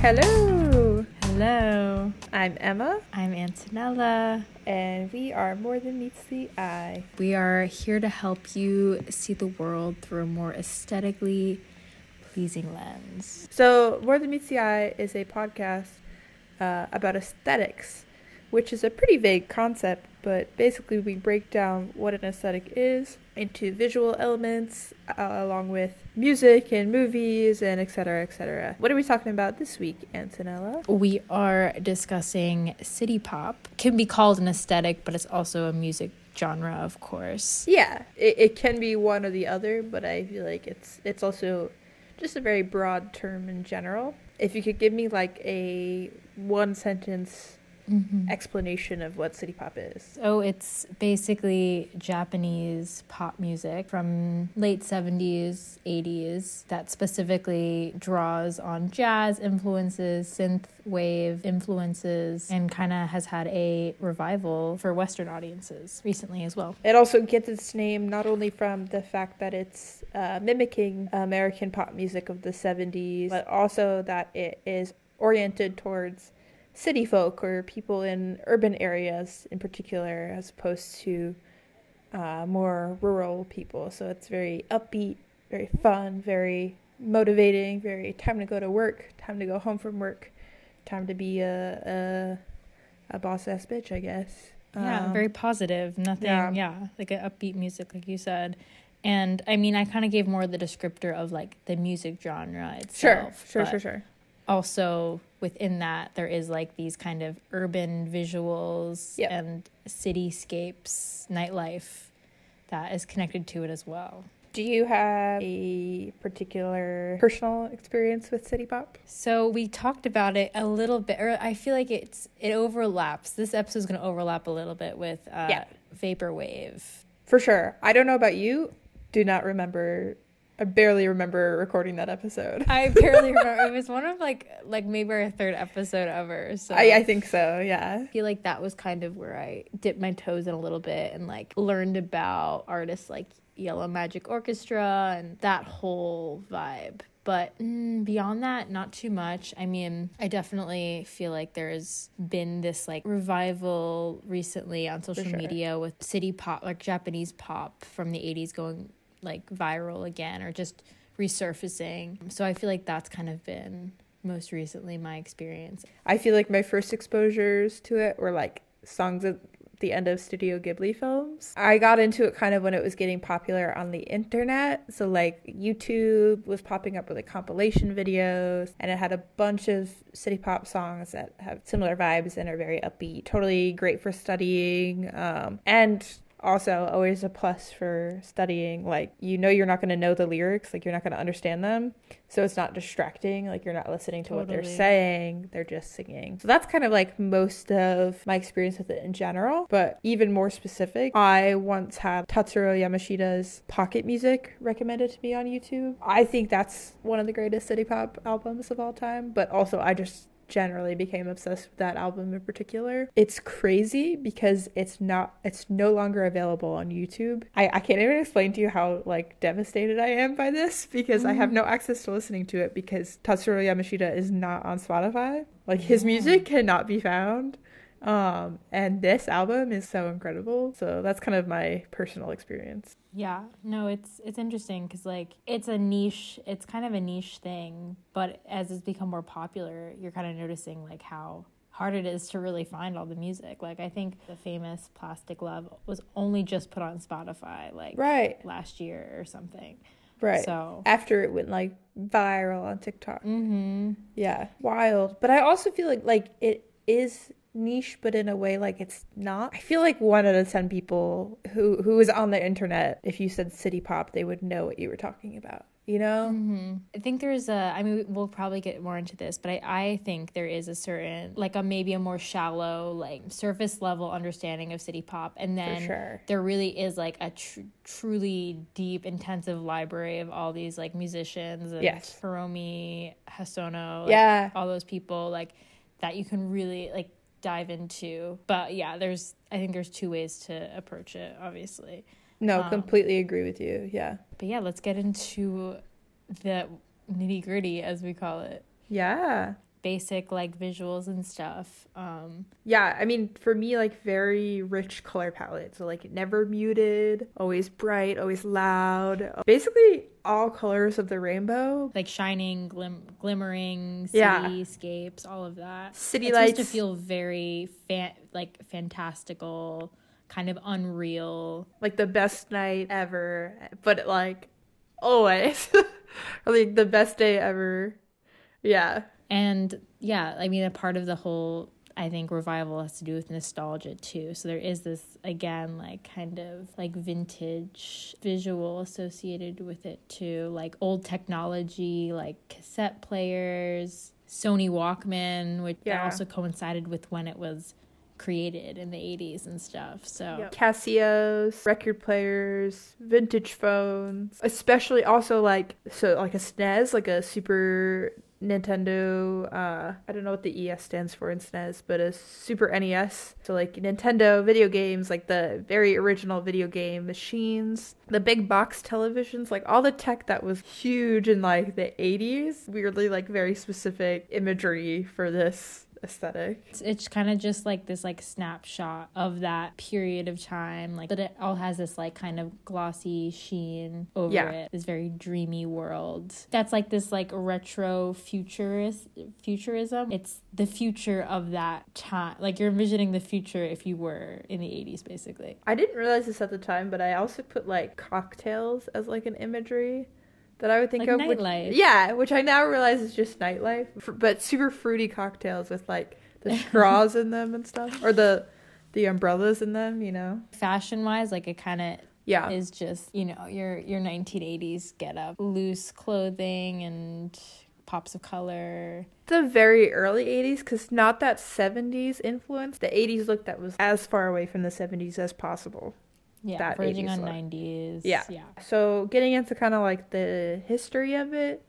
Hello, Hello, I'm Emma, I'm Antonella. and we are More Than Meets the Eye. We are here to help you see the world through a more aesthetically pleasing lens. So, More Than Meets the Eye is a podcast uh, about aesthetics, which is a pretty vague concept, but basically, we break down what an aesthetic is into visual elements, uh, along with music and movies, and etc. etc. What are we talking about this week, Antonella? We are discussing city pop. Can be called an aesthetic, but it's also a music genre, of course. Yeah, it, it can be one or the other, but I feel like it's it's also just a very broad term in general. If you could give me like a one sentence Mm-hmm. explanation of what city pop is. Oh, it's basically Japanese pop music from late 70s, 80s that specifically draws on jazz influences, synth wave influences, and kind of has had a revival for Western audiences recently as well. It also gets its name not only from the fact that it's uh, mimicking American pop music of the 70s, but also that it is oriented towards city folk or people in urban areas in particular, as opposed to uh, more rural people. So it's very upbeat, very fun, very motivating, very time to go to work, time to go home from work, time to be a, a, a boss ass bitch, I guess. Yeah, Um, very positive. Nothing, yeah. yeah, like a upbeat music, like you said. And I mean, I kind of gave more the descriptor of like the music genre Sure, itself. sure, but sure, sure. Also, within that, there is like these kind of urban visuals Yep. and cityscapes, nightlife that is connected to it as well. Do you have a particular personal experience with city pop? So we talked about it a little bit, or I feel like it's it overlaps. This episode is going to overlap a little bit with uh, Yeah. vaporwave. For sure. I don't know about you. Do not remember. I barely remember recording that episode. I barely remember. It was one of like like maybe our third episode ever. So I, I think so. Yeah. I feel like that was kind of where I dipped my toes in a little bit and like learned about artists like Yellow Magic Orchestra and that whole vibe. But mm, beyond that, not too much. I mean, I definitely feel like there's been this like revival recently on social sure. media with city pop, like Japanese pop from the 80s going like viral again or just resurfacing. So I feel like that's kind of been most recently my experience. I feel like my first exposures to it were like songs at the end of Studio Ghibli films. I got into it kind of when it was getting popular on the internet. So, like, YouTube was popping up with like compilation videos, and it had a bunch of city pop songs that have similar vibes and are very upbeat. Totally great for studying. Um, and also always a plus for studying like you know you're not going to know the lyrics like you're not going to understand them. So it's not distracting like you're not listening to what they're saying they're just singing. So that's kind of like most of my experience with it in general. But even more specific i once had tatsuro yamashita's pocket music recommended to me on youtube. I think that's one of the greatest city pop albums of all time but also i just generally became obsessed with that album in particular. It's crazy because it's not it's no longer available on YouTube. I, I can't even explain to you how like devastated I am by this because I have mm-hmm. no access to listening to it because Tatsuro Yamashita is not on Spotify. Like his music cannot be found. Um and this album is so incredible. So that's kind of my personal experience. Yeah, no, it's it's interesting because like it's a niche. It's kind of a niche thing, but as it's become more popular, you're kind of noticing like how hard it is to really find all the music. Like I think the famous Plastic Love was only just put on Spotify like Right. last year or something. Right. So After it went like viral on TikTok. mm-hmm. Yeah, wild. But I also feel like like it is niche, but in a way like it's not. I feel like one out of ten people who who is on the internet, if you said city pop, they would know what you were talking about. You know? Mm-hmm. I think there's a. I mean, we'll probably get more into this, but I, I think there is a certain, like a maybe a more shallow, like surface level understanding of city pop, and then sure. there really is like a tr- truly deep, intensive library of all these like musicians and Yes. Haruomi Hosono, like, Yeah. all those people like that you can really like dive into. But yeah, there's I think there's two ways to approach it, obviously. No, Um, completely agree with you. Yeah. But yeah, let's get into the nitty gritty, as we call it. Yeah. Basic like visuals and stuff. Um, Yeah, I mean, for me, like very rich color palette. So like never muted, always bright, always loud. Basically all colors of the rainbow. like shining, glim- glimmering Yeah. cityscapes, all of that. City it's lights. to feel very fan- like fantastical, kind of unreal. like the best night ever, but like always, or like the best day ever. Yeah, And yeah, I mean, a part of the whole, I think, revival has to do with nostalgia too. So there is this, again, like kind of like vintage visual associated with it too, like old technology, like cassette players, Sony Walkman, which Yeah. also coincided with when it was created in the 80s and stuff. So Casios, record players, vintage phones, especially also like so like a SNES, like a Super Nintendo. Uh, I don't know what the ES stands for in SNES, but a Super NES. So like Nintendo video games, like the very original video game machines, the big box televisions, like all the tech that was huge in like the 80s. Weirdly, like very specific imagery for this aesthetic. it's, it's kind of just like this like snapshot of that period of time like but it all has this like kind of glossy sheen over Yeah. it this very dreamy world that's like this like retro futurist futurism it's the future of that time like you're envisioning the future if you were in the 80s basically I didn't realize this at the time, but I also put like cocktails as like an imagery that I would think Like of. which- yeah, which I now realize is just nightlife, but super fruity cocktails with like the straws in them and stuff, or the the umbrellas in them. You know? fashion wise like it kind of Yeah. is just you know your your 1980s get up loose clothing and pops of color the very early 80s because not that 70s influence the 80s look that was as far away from the 70s as possible yeah That verging on 90s Yeah. yeah So, getting into kind of like the history of it,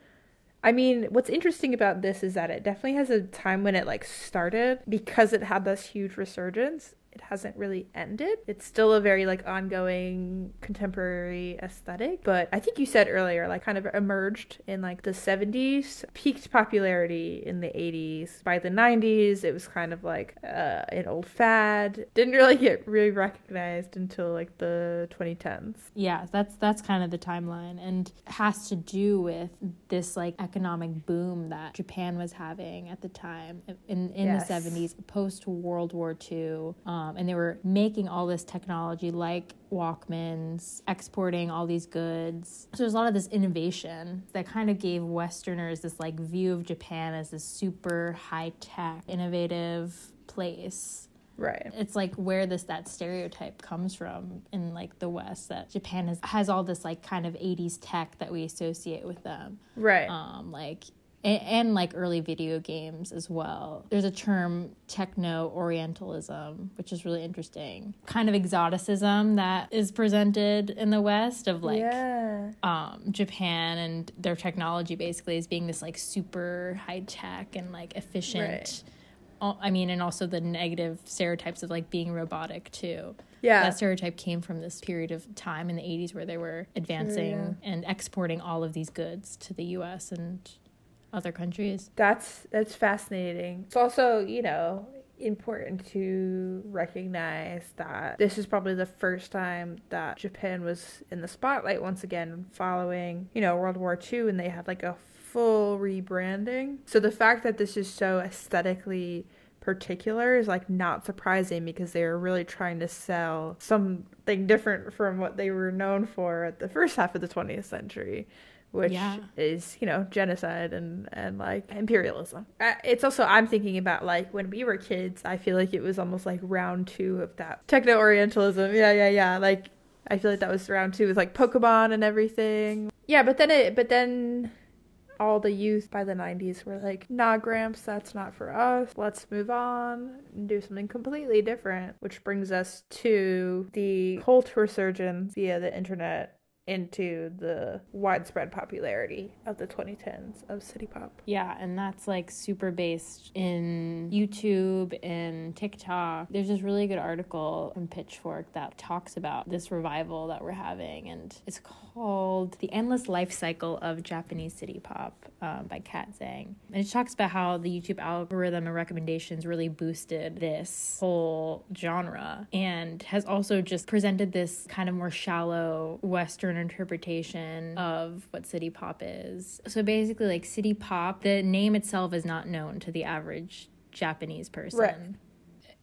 I mean, what's interesting about this is that it definitely has a time when it like started because it had this huge resurgence. It hasn't really ended. It's still a very like ongoing contemporary aesthetic, but I think you said earlier like kind of emerged in like the 70s, peaked popularity in the 80s. By the 90s, it was kind of like uh, an old fad. Didn't really get really recognized until like the 2010s. yeah that's that's kind of the timeline and has to do with this like economic boom that japan was having at the time in in Yes. the 70s post world war ii um, and they were making all this technology like walkmans exporting all these goods so there's a lot of this innovation that kind of gave westerners this like view of japan as this super high tech innovative place Right. it's like where this that stereotype comes from in like the west that japan has has all this like kind of 80s tech that we associate with them Right. um like and, and like early video games as well there's a term techno orientalism which is really interesting kind of exoticism that is presented in the west of like yeah. um, Japan and their technology basically as being this like super high tech and like efficient. Right. I mean, and also the negative stereotypes of like being robotic too. Yeah. That stereotype came from this period of time in the 80s where they were advancing and exporting all of these goods to the US and other countries. That's that's fascinating. It's also, you know, important to recognize that this is probably the first time that Japan was in the spotlight once again following, you know, World War II and they had like a full rebranding. So the fact that this is so aesthetically particular is like not surprising because they were really trying to sell something different from what they were known for at the first half of the 20th century which Yeah. is you know genocide and and like imperialism Uh, it's also i'm thinking about like when we were kids i feel like it was almost like round two of that techno orientalism yeah yeah yeah like i feel like that was round two with like pokemon and everything yeah but then it but then all the youth by the 90s were like, nah, Gramps, that's not for us. Let's move on and do something completely different. Which brings us to the cult resurgence via the internet into the widespread popularity of the 2010s of city pop. Yeah, and that's like super based in YouTube and TikTok. There's this really good article from Pitchfork that talks about this revival that we're having, and it's called The Endless Life Cycle of Japanese City Pop um, by Kat Zhang. And it talks about how the YouTube algorithm and recommendations really boosted this whole genre and has also just presented this kind of more shallow Western interpretation mm. of what city pop is. So basically, like city pop, the name itself is not known to the average Japanese person. Right.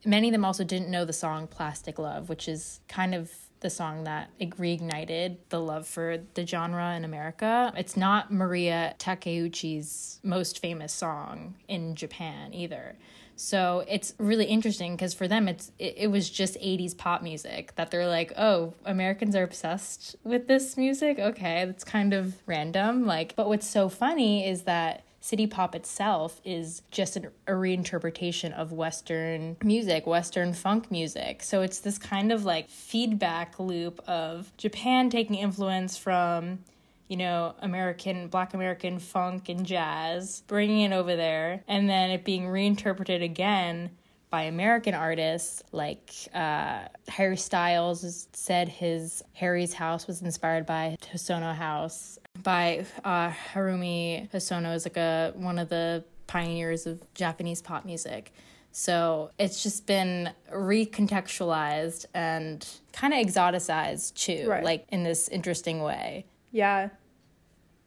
Many of them also didn't know the song Plastic Love, which is kind of the song that reignited the love for the genre in America. It's not Maria Takeuchi's most famous song in Japan either. So it's really interesting because for them it's it, it, was just 80s pop music that they're like, "Oh, Americans are obsessed with this music." Okay, that's kind of random. Like, but what's so funny is that city pop itself is just an, a reinterpretation of Western music, Western funk music. So it's this kind of like feedback loop of Japan taking influence from you know, American, black American funk and jazz, bringing it over there, and then it being reinterpreted again by American artists like uh, Harry Styles said his Harry's house was inspired by Hosono House. By uh, Haruomi Hosono is like a one of the pioneers of Japanese pop music. So it's just been recontextualized and kind of exoticized too, Right. like in this interesting way. Yeah.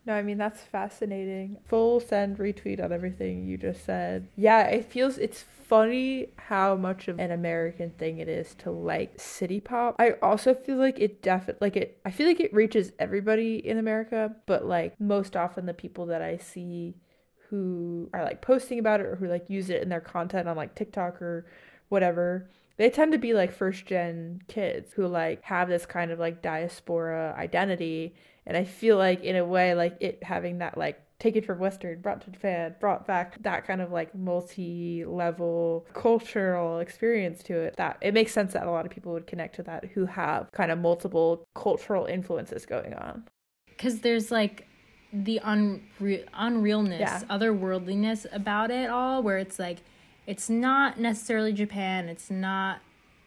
No, I mean that's fascinating. Full send retweet on everything you just said. Yeah, it feels it's funny how much of an American thing it is to like city pop. I also feel like it definitely like it I feel like it reaches everybody in America, but like most often the people that I see who are like posting about it or who like use it in their content on like TikTok or whatever they tend to be like first gen kids who like have this kind of like diaspora identity and i feel like in a way like it having that like taken from western brought to japan brought back that kind of like multi-level cultural experience to it that it makes sense that a lot of people would connect to that who have kind of multiple cultural influences going on because there's like the unre- unrealness, Yeah. otherworldliness about it all, where it's like it's not necessarily Japan. It's not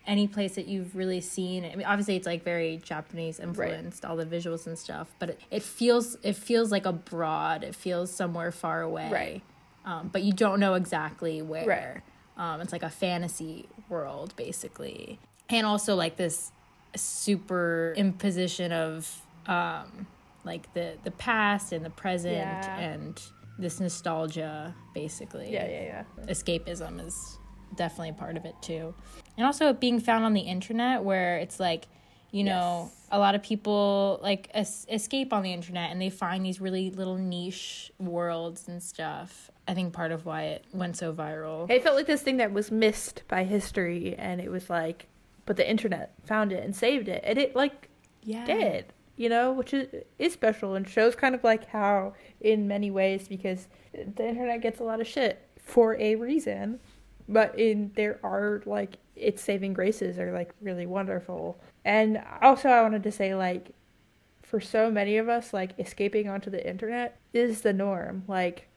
any place that you've really seen. I mean, obviously, it's like very Japanese influenced, all the visuals and stuff. But it, it feels it feels like abroad. It feels somewhere far away, Right. Um, but you don't know exactly where. Right. Um, it's like a fantasy world, basically, and also like this super imposition of um, like the the past and the present Yeah. and this nostalgia, basically. yeah yeah yeah Escapism is definitely a part of it too, and also being found on the internet where it's like. You know, Yes. a lot of people like es- escape on the internet and they find these really little niche worlds and stuff. I think part of why it went so viral. It felt like this thing that was missed by history, and it was like, but the internet found it and saved it, and it like yeah. did, you know, which is is special and shows kind of like how, in many ways, because the internet gets a lot of shit for a reason, but in there are like its saving graces are like really wonderful, and also I wanted to say like, for so many of us, like escaping onto the internet is the norm, like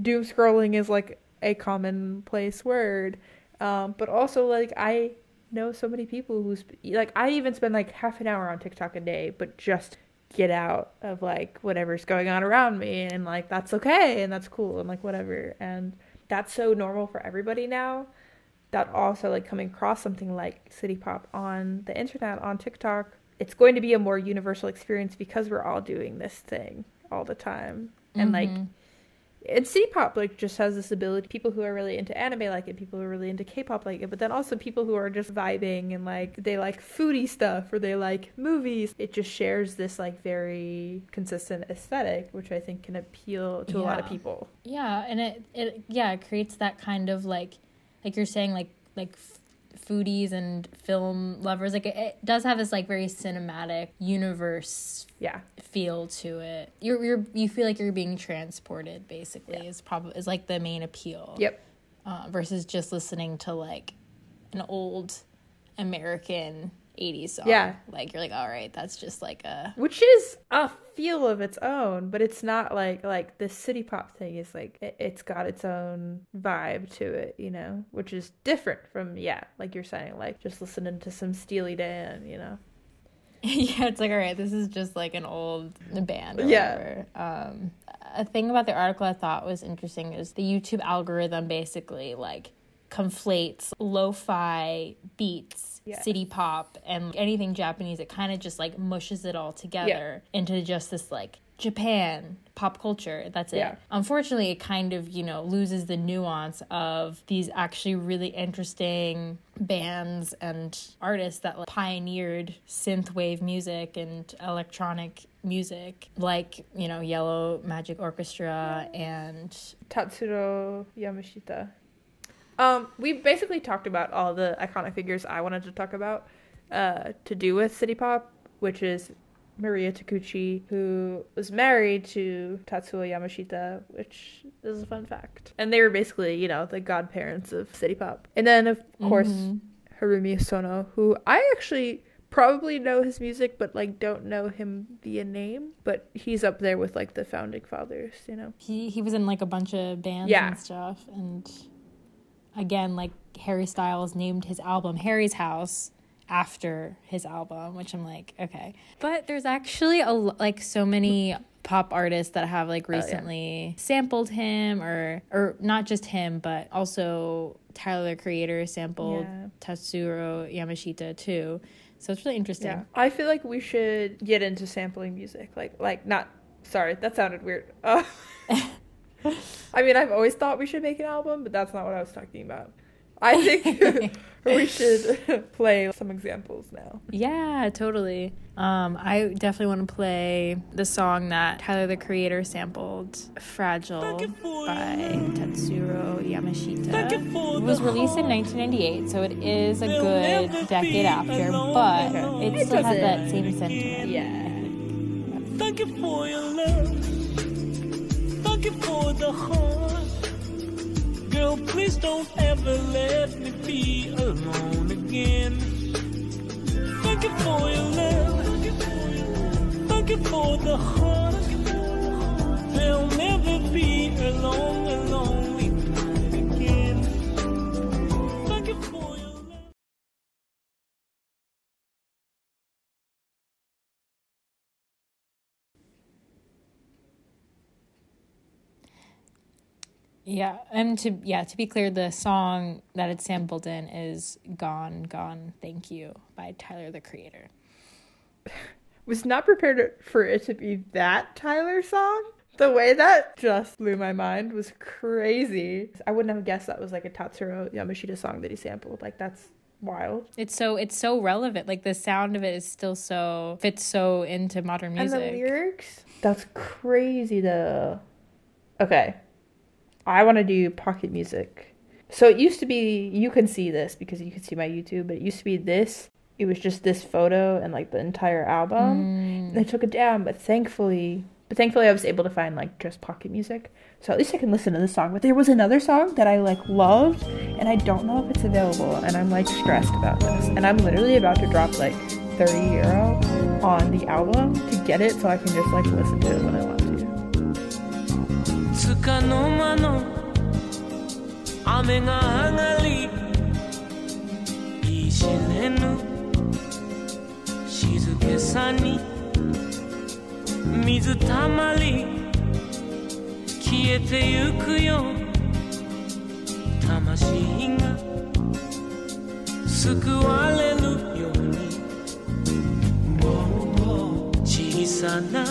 doom scrolling is like a commonplace word. Um but also like i know so many people who's like i even spend like half an hour on tiktok a day but just get out of like whatever's going on around me and like that's okay and that's cool and like whatever. And that's so normal for everybody now that also like coming across something like city pop on the internet on tiktok it's going to be a more universal experience because we're all doing this thing all the time and like Mhm. And city pop like just has this ability people who are really into anime like it people who are really into k-pop like it but then also people who are just vibing and like they like foodie stuff or they like movies. It just shares this like very consistent aesthetic which i think can appeal to a lot of people. Yeah, and it it yeah, it creates that kind of like like you're saying like like foodies and film lovers like it, it does have this like very cinematic universe yeah feel to it. You're you're you feel like you're being transported basically Yeah. is probably is like the main appeal. yep Uh, versus just listening to like an old American 80s song. Yeah. Like you're like, all right, that's just like a which is a feel of its own but it's not like like the city pop thing is like it, it's got its own vibe to it you know which is different from yeah like you're saying like just listening to some steely dan you know yeah, it's like all right, this is just like an old band. Or Yeah. Whatever. Um, a thing about the article I thought was interesting is the YouTube algorithm basically like conflates lo-fi beats, City pop, and anything Japanese. It kind of just like mushes it all together into just this like Japan pop culture. That's it. Yeah. Unfortunately, it kind of you know loses the nuance of these actually really interesting bands and artists that like, pioneered synthwave music and electronic music, like you know Yellow Magic Orchestra and tatsuro yamashita um we basically talked about all the iconic figures i wanted to talk about uh to do with city pop which is Maria Takeuchi, who was married to Tatsuro Yamashita, which is a fun fact. And they were basically, you know, the godparents of City Pop. And then, of course, Mhm. Haruomi Hosono, who I actually probably know his music, but like don't know him via name. But he's up there with like the founding fathers, you know. he he was in like a bunch of bands Yeah. and stuff. And again, like Harry Styles named his album Harry's House after his album, which I'm like, okay. But there's actually a like so many pop artists that have like Oh, yeah. recently sampled him or or not just him but also Tyler the Creator sampled Yeah. Tatsuro Yamashita too. So it's really interesting. Yeah, I feel like we should get into sampling music. Like, like not. Sorry, that sounded weird. Uh, I mean, I've always thought we should make an album, but that's not what I was talking about. I think we should play some examples now. Yeah, totally. Um, I definitely want to play the song that Tyler the Creator sampled, "Fragile" by Tatsuro Yamashita. It was released in 1998, so it is a good decade after, but it It still has that same sentiment. Yeah. Thank you for your love. For the heart. Girl, please don't ever let me be alone again. Yeah, and to yeah to be clear, the song that it's sampled in is "Gone, Gone, Thank You" by Tyler the Creator. Was not prepared for it to be that Tyler song. The way that just blew my mind was crazy. I wouldn't have guessed that was like a Tatsuro Yamashita song that he sampled. Like that's wild. It's so it's so relevant. Like the sound of it is still so fits so into modern music. And the lyrics? That's crazy though. Okay. I want to do pocket music. So it used to be you can see this because you can see my YouTube, but it used to be this. It was just this photo and like the entire album. And they took it down, but thankfully but thankfully I was able to find like just pocket music. So at least I can listen to this song. But there was another song that I like loved and I don't know if it's available and I'm like stressed about this. And I'm literally about to drop like 30 euro on the album to get it so I can just like listen to it when I want かの間の雨が上がりい知れぬ静けさに水たまり消えてゆくよ。魂が救われるように。小さな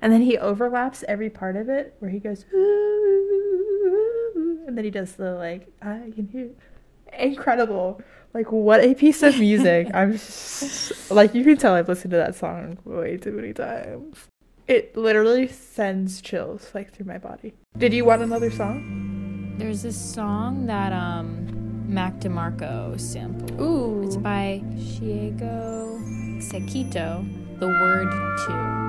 And then he overlaps every part of it where he goes and then he does the like I can hear incredible. Like what a piece of music. I'm just, like you can tell I've listened to that song way too many times. It literally sends chills like through my body. Did you want another song? There's this song that um Mac DeMarco sample. Ooh. It's by Shigeo Sekito, The Word Two.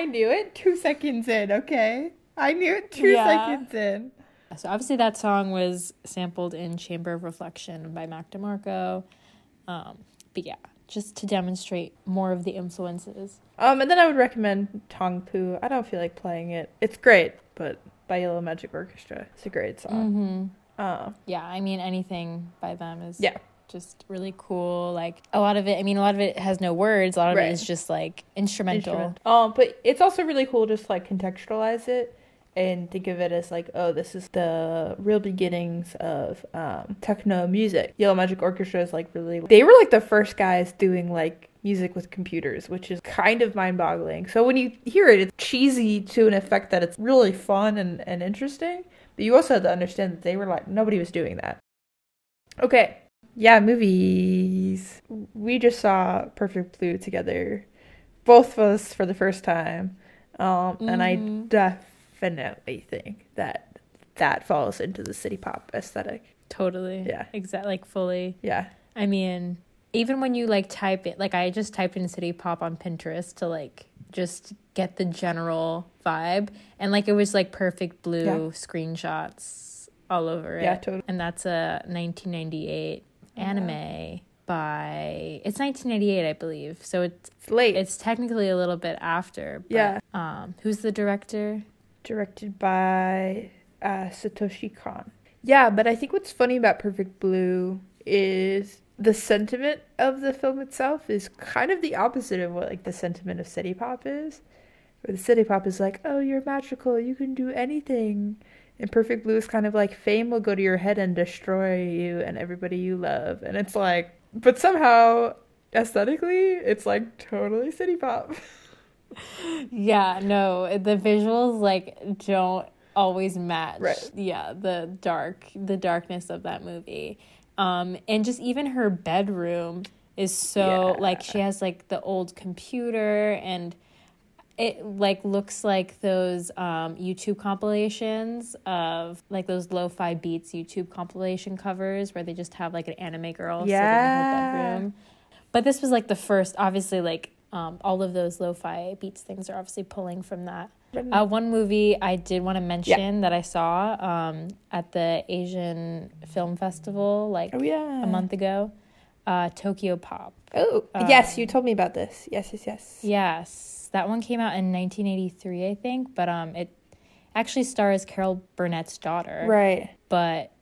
I knew it two seconds in, okay? I knew it two Yeah. seconds in. So obviously that song was sampled in Chamber of Reflection by Mac DeMarco. Um, but yeah, just to demonstrate more of the influences. Um, and then I would recommend Tong Poo. I don't feel like playing it. It's great, but by Yellow Magic Orchestra. It's a great song. Mm-hmm. Uh, Yeah, I mean anything by them is Yeah. Just really cool. Like a lot of it, I mean a lot of it has no words. A lot of Right. it is just like instrumental. instrument. Um, but it's also really cool just like contextualize it and think of it as like, oh, this is the real beginnings of um, techno music. Yellow Magic Orchestra is like really they were like the first guys doing like music with computers, which is kind of mind-boggling. So when you hear it, it's cheesy to an effect that it's really fun and, and interesting. But you also have to understand that they were like nobody was doing that. Okay. Yeah, movies. We just saw Perfect Blue together. Both of us for the first time. Um, and I Mhm. definitely think that that falls into the city pop aesthetic. Totally. Yeah. Exactly. Like fully. Yeah. I mean, even when you like type it, like I just typed in city pop on Pinterest to like just get the general vibe, and like it was like perfect blue Yeah. screenshots all over it. Yeah, totally. And that's a 1998 anime by it's 1988, I believe. So it's It's late. it's technically a little bit after. But, Yeah. Um, who's the director? directed by uh, Satoshi Kon. Yeah, but I think what's funny about Perfect Blue is the sentiment of the film itself is kind of the opposite of what like the sentiment of City Pop is. Where the City Pop is like, "Oh, you're magical. You can do anything." And Perfect Blue is kind of like fame will go to your head and destroy you and everybody you love. And it's like, but somehow aesthetically, it's like totally City Pop. Yeah, no, the visuals like don't always match. Right. Yeah, the dark, the darkness of that movie. Um, and just even her bedroom is so Yeah. like she has like the old computer and it like looks like those um, YouTube compilations of like those lo-fi beats YouTube compilation covers where they just have like an anime girl sitting in Yeah. her bedroom. But this was like the first, obviously, like um, all of those lo-fi beats things are obviously pulling from that. Uh, one movie I did want to mention that I saw um, at the Asian Film Festival like Oh yeah. a month ago, uh, Tokyo Pop. Oh, yes, you told me about this. Yes, yes, yes. Yes, that one came out in 1983, I think, but um, it actually stars Carol Burnett's daughter. Right. But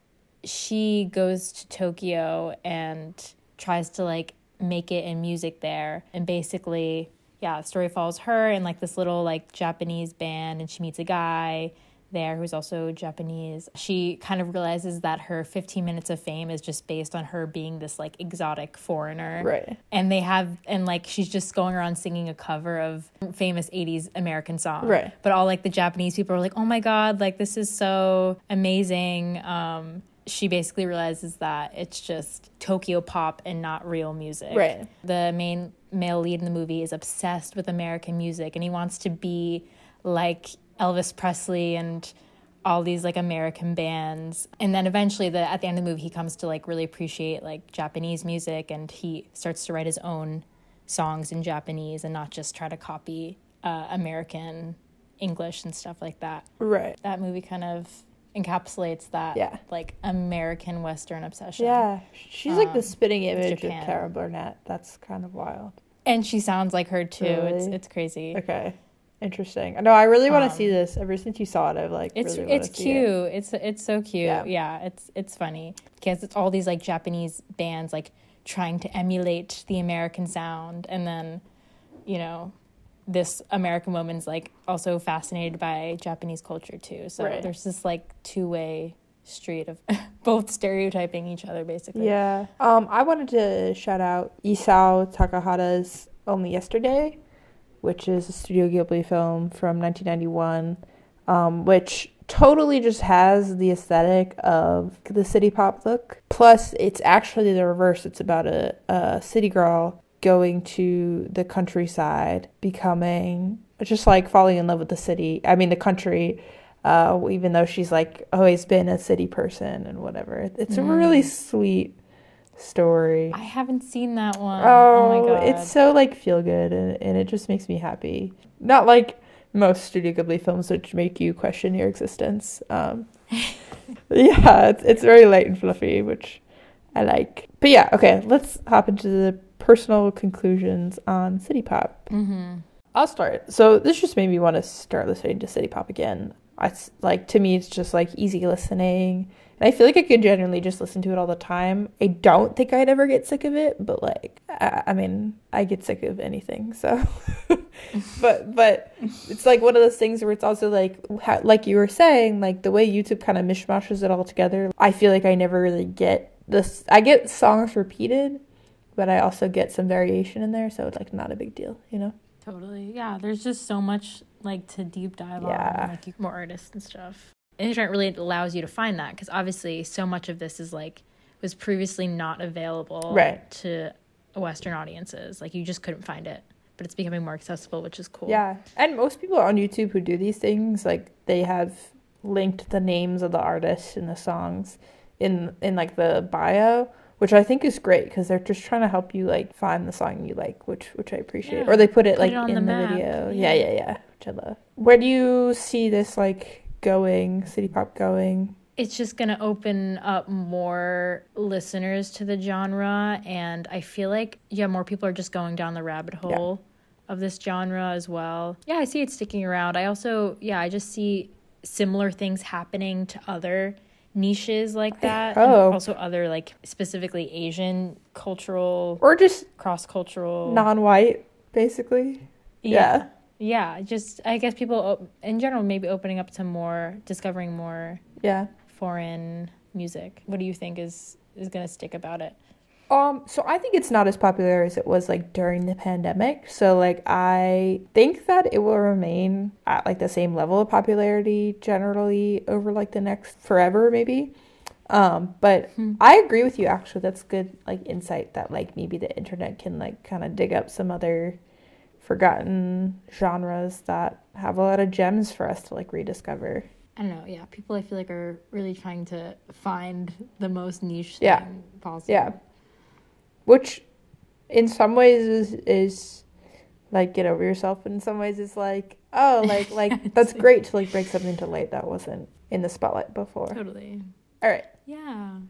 she goes to Tokyo and tries to like make it in music there, and basically, yeah, the story follows her and like this little like Japanese band, and she meets a guy there who's also Japanese. She kind of realizes that her 15 minutes of fame is just based on her being this like exotic foreigner Right. and they have and like she's just going around singing a cover of famous 80s american song Right. but all like the japanese people are like oh my god like this is so amazing um she basically realizes that it's just tokyo pop and not real music Right. the main male lead in the movie is obsessed with american music and he wants to be like elvis presley and all these like American bands. And then eventually the at the end of the movie he comes to like really appreciate like Japanese music and he starts to write his own songs in Japanese and not just try to copy uh, American English and stuff like that. Right. That movie kind of encapsulates that Yeah. like American Western obsession. Yeah. She's like the Um, spitting image of. Carol Burnett. That's kind of wild. And she sounds like her too. It's it's crazy. Okay. Interesting. No, I really want to Um, see this. Ever since you saw it, I've like It's really it's see it. cute. It's it's so cute. Yeah. Yeah. it's it's funny because it's all these like Japanese bands like trying to emulate the American sound, and then you know this American woman's like also fascinated by Japanese culture too. So Right. there's this like two way street of both stereotyping each other basically. Yeah. Um, I wanted to shout out Isao Takahata's Only Yesterday, which is a Studio Ghibli film from 1991, um, which totally just has the aesthetic of the city pop look. Plus, it's actually the reverse. It's about a, a city girl going to the countryside, becoming just like falling in love with the city. I mean, the country. Uh, even though she's like always been a city person and whatever, it's a really sweet story. I haven't seen that one. Oh, Oh, my god. it's so like feel good and, and it just makes me happy. Not like most Studio Ghibli films which make you question your existence. Um, yeah, it's it's very light and fluffy, which I like. But yeah, okay, let's hop into the personal conclusions on City Pop. mm-hmm. I'll start. So this just made me want to start listening to City Pop again. I s- like to me, it's just like easy listening, and I feel like I could genuinely just listen to it all the time. I don't think I'd ever get sick of it, but like, I, I mean, I get sick of anything. So, but but it's like one of those things where it's also like ha- like you were saying, like the way YouTube kind of mishmashes it all together. I feel like I never really get this. I get songs repeated, but I also get some variation in there, so it's like not a big deal, you know. Totally. Yeah, there's just so much like to deep dive Yeah. on, like more artists and stuff. Internet really allows you to find that because obviously so much of this is like was previously not available Right. to Western audiences. Like you just couldn't find it, but it's becoming more accessible, which is cool. Yeah, and most people on YouTube who do these things, like they have linked the names of the artists and the songs in in like the bio, which I think is great because they're just trying to help you like find the song you like, which which I appreciate. Yeah, Or they put it put like it in the the, video. yeah. Yeah, yeah, yeah, which I love. Where do you see this like going, City Pop going? it's just going to open up more listeners to the genre and i feel like yeah more people are just going down the rabbit hole of this genre as well yeah i see it sticking around i also yeah i just see similar things happening to other niches like that Oh. also other like specifically asian cultural Or just cross-cultural non-white, basically. Yeah. yeah just i guess people op- in general maybe opening up to more discovering more Yeah. foreign music. What do you think is is gonna stick about it? Um, so I think it's not as popular as it was like during the pandemic. So like I think that it will remain at like the same level of popularity generally over like the next forever maybe. Um, but I agree with you actually. That's good like insight that like maybe the internet can like kind of dig up some other forgotten genres that have a lot of gems for us to like rediscover. I don't know. Yeah, people I feel like are really trying to find the most niche Yeah. thing possible. Yeah. Which in some ways is is like get over yourself in some ways is like oh like like that's great to like break something to light that wasn't in the spotlight before. totally. All right. Yeah.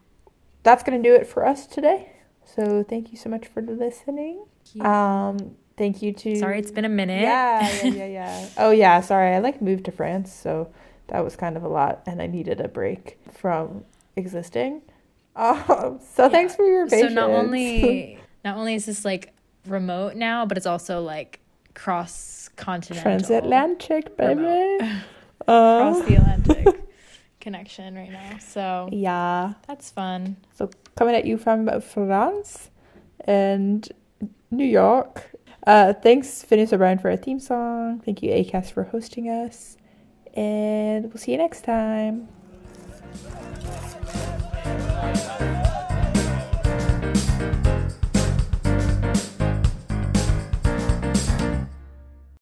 That's going to do it for us today. So thank you so much for listening. Um thank you to Sorry, it's been a minute. Yeah, yeah, yeah, yeah. oh yeah, sorry. I like moved to France, so that was kind of a lot and I needed a break from existing. Um, so thanks for your So patience. not only not only is this like remote now, but it's also like cross continental, transatlantic, baby. Uh, across the Atlantic connection right now. So yeah. that's fun. So coming at you from France and New York. Uh, thanks, Phineas O'Brien, for our theme song. Thank you, ACAST, for hosting us. And we'll see you next time.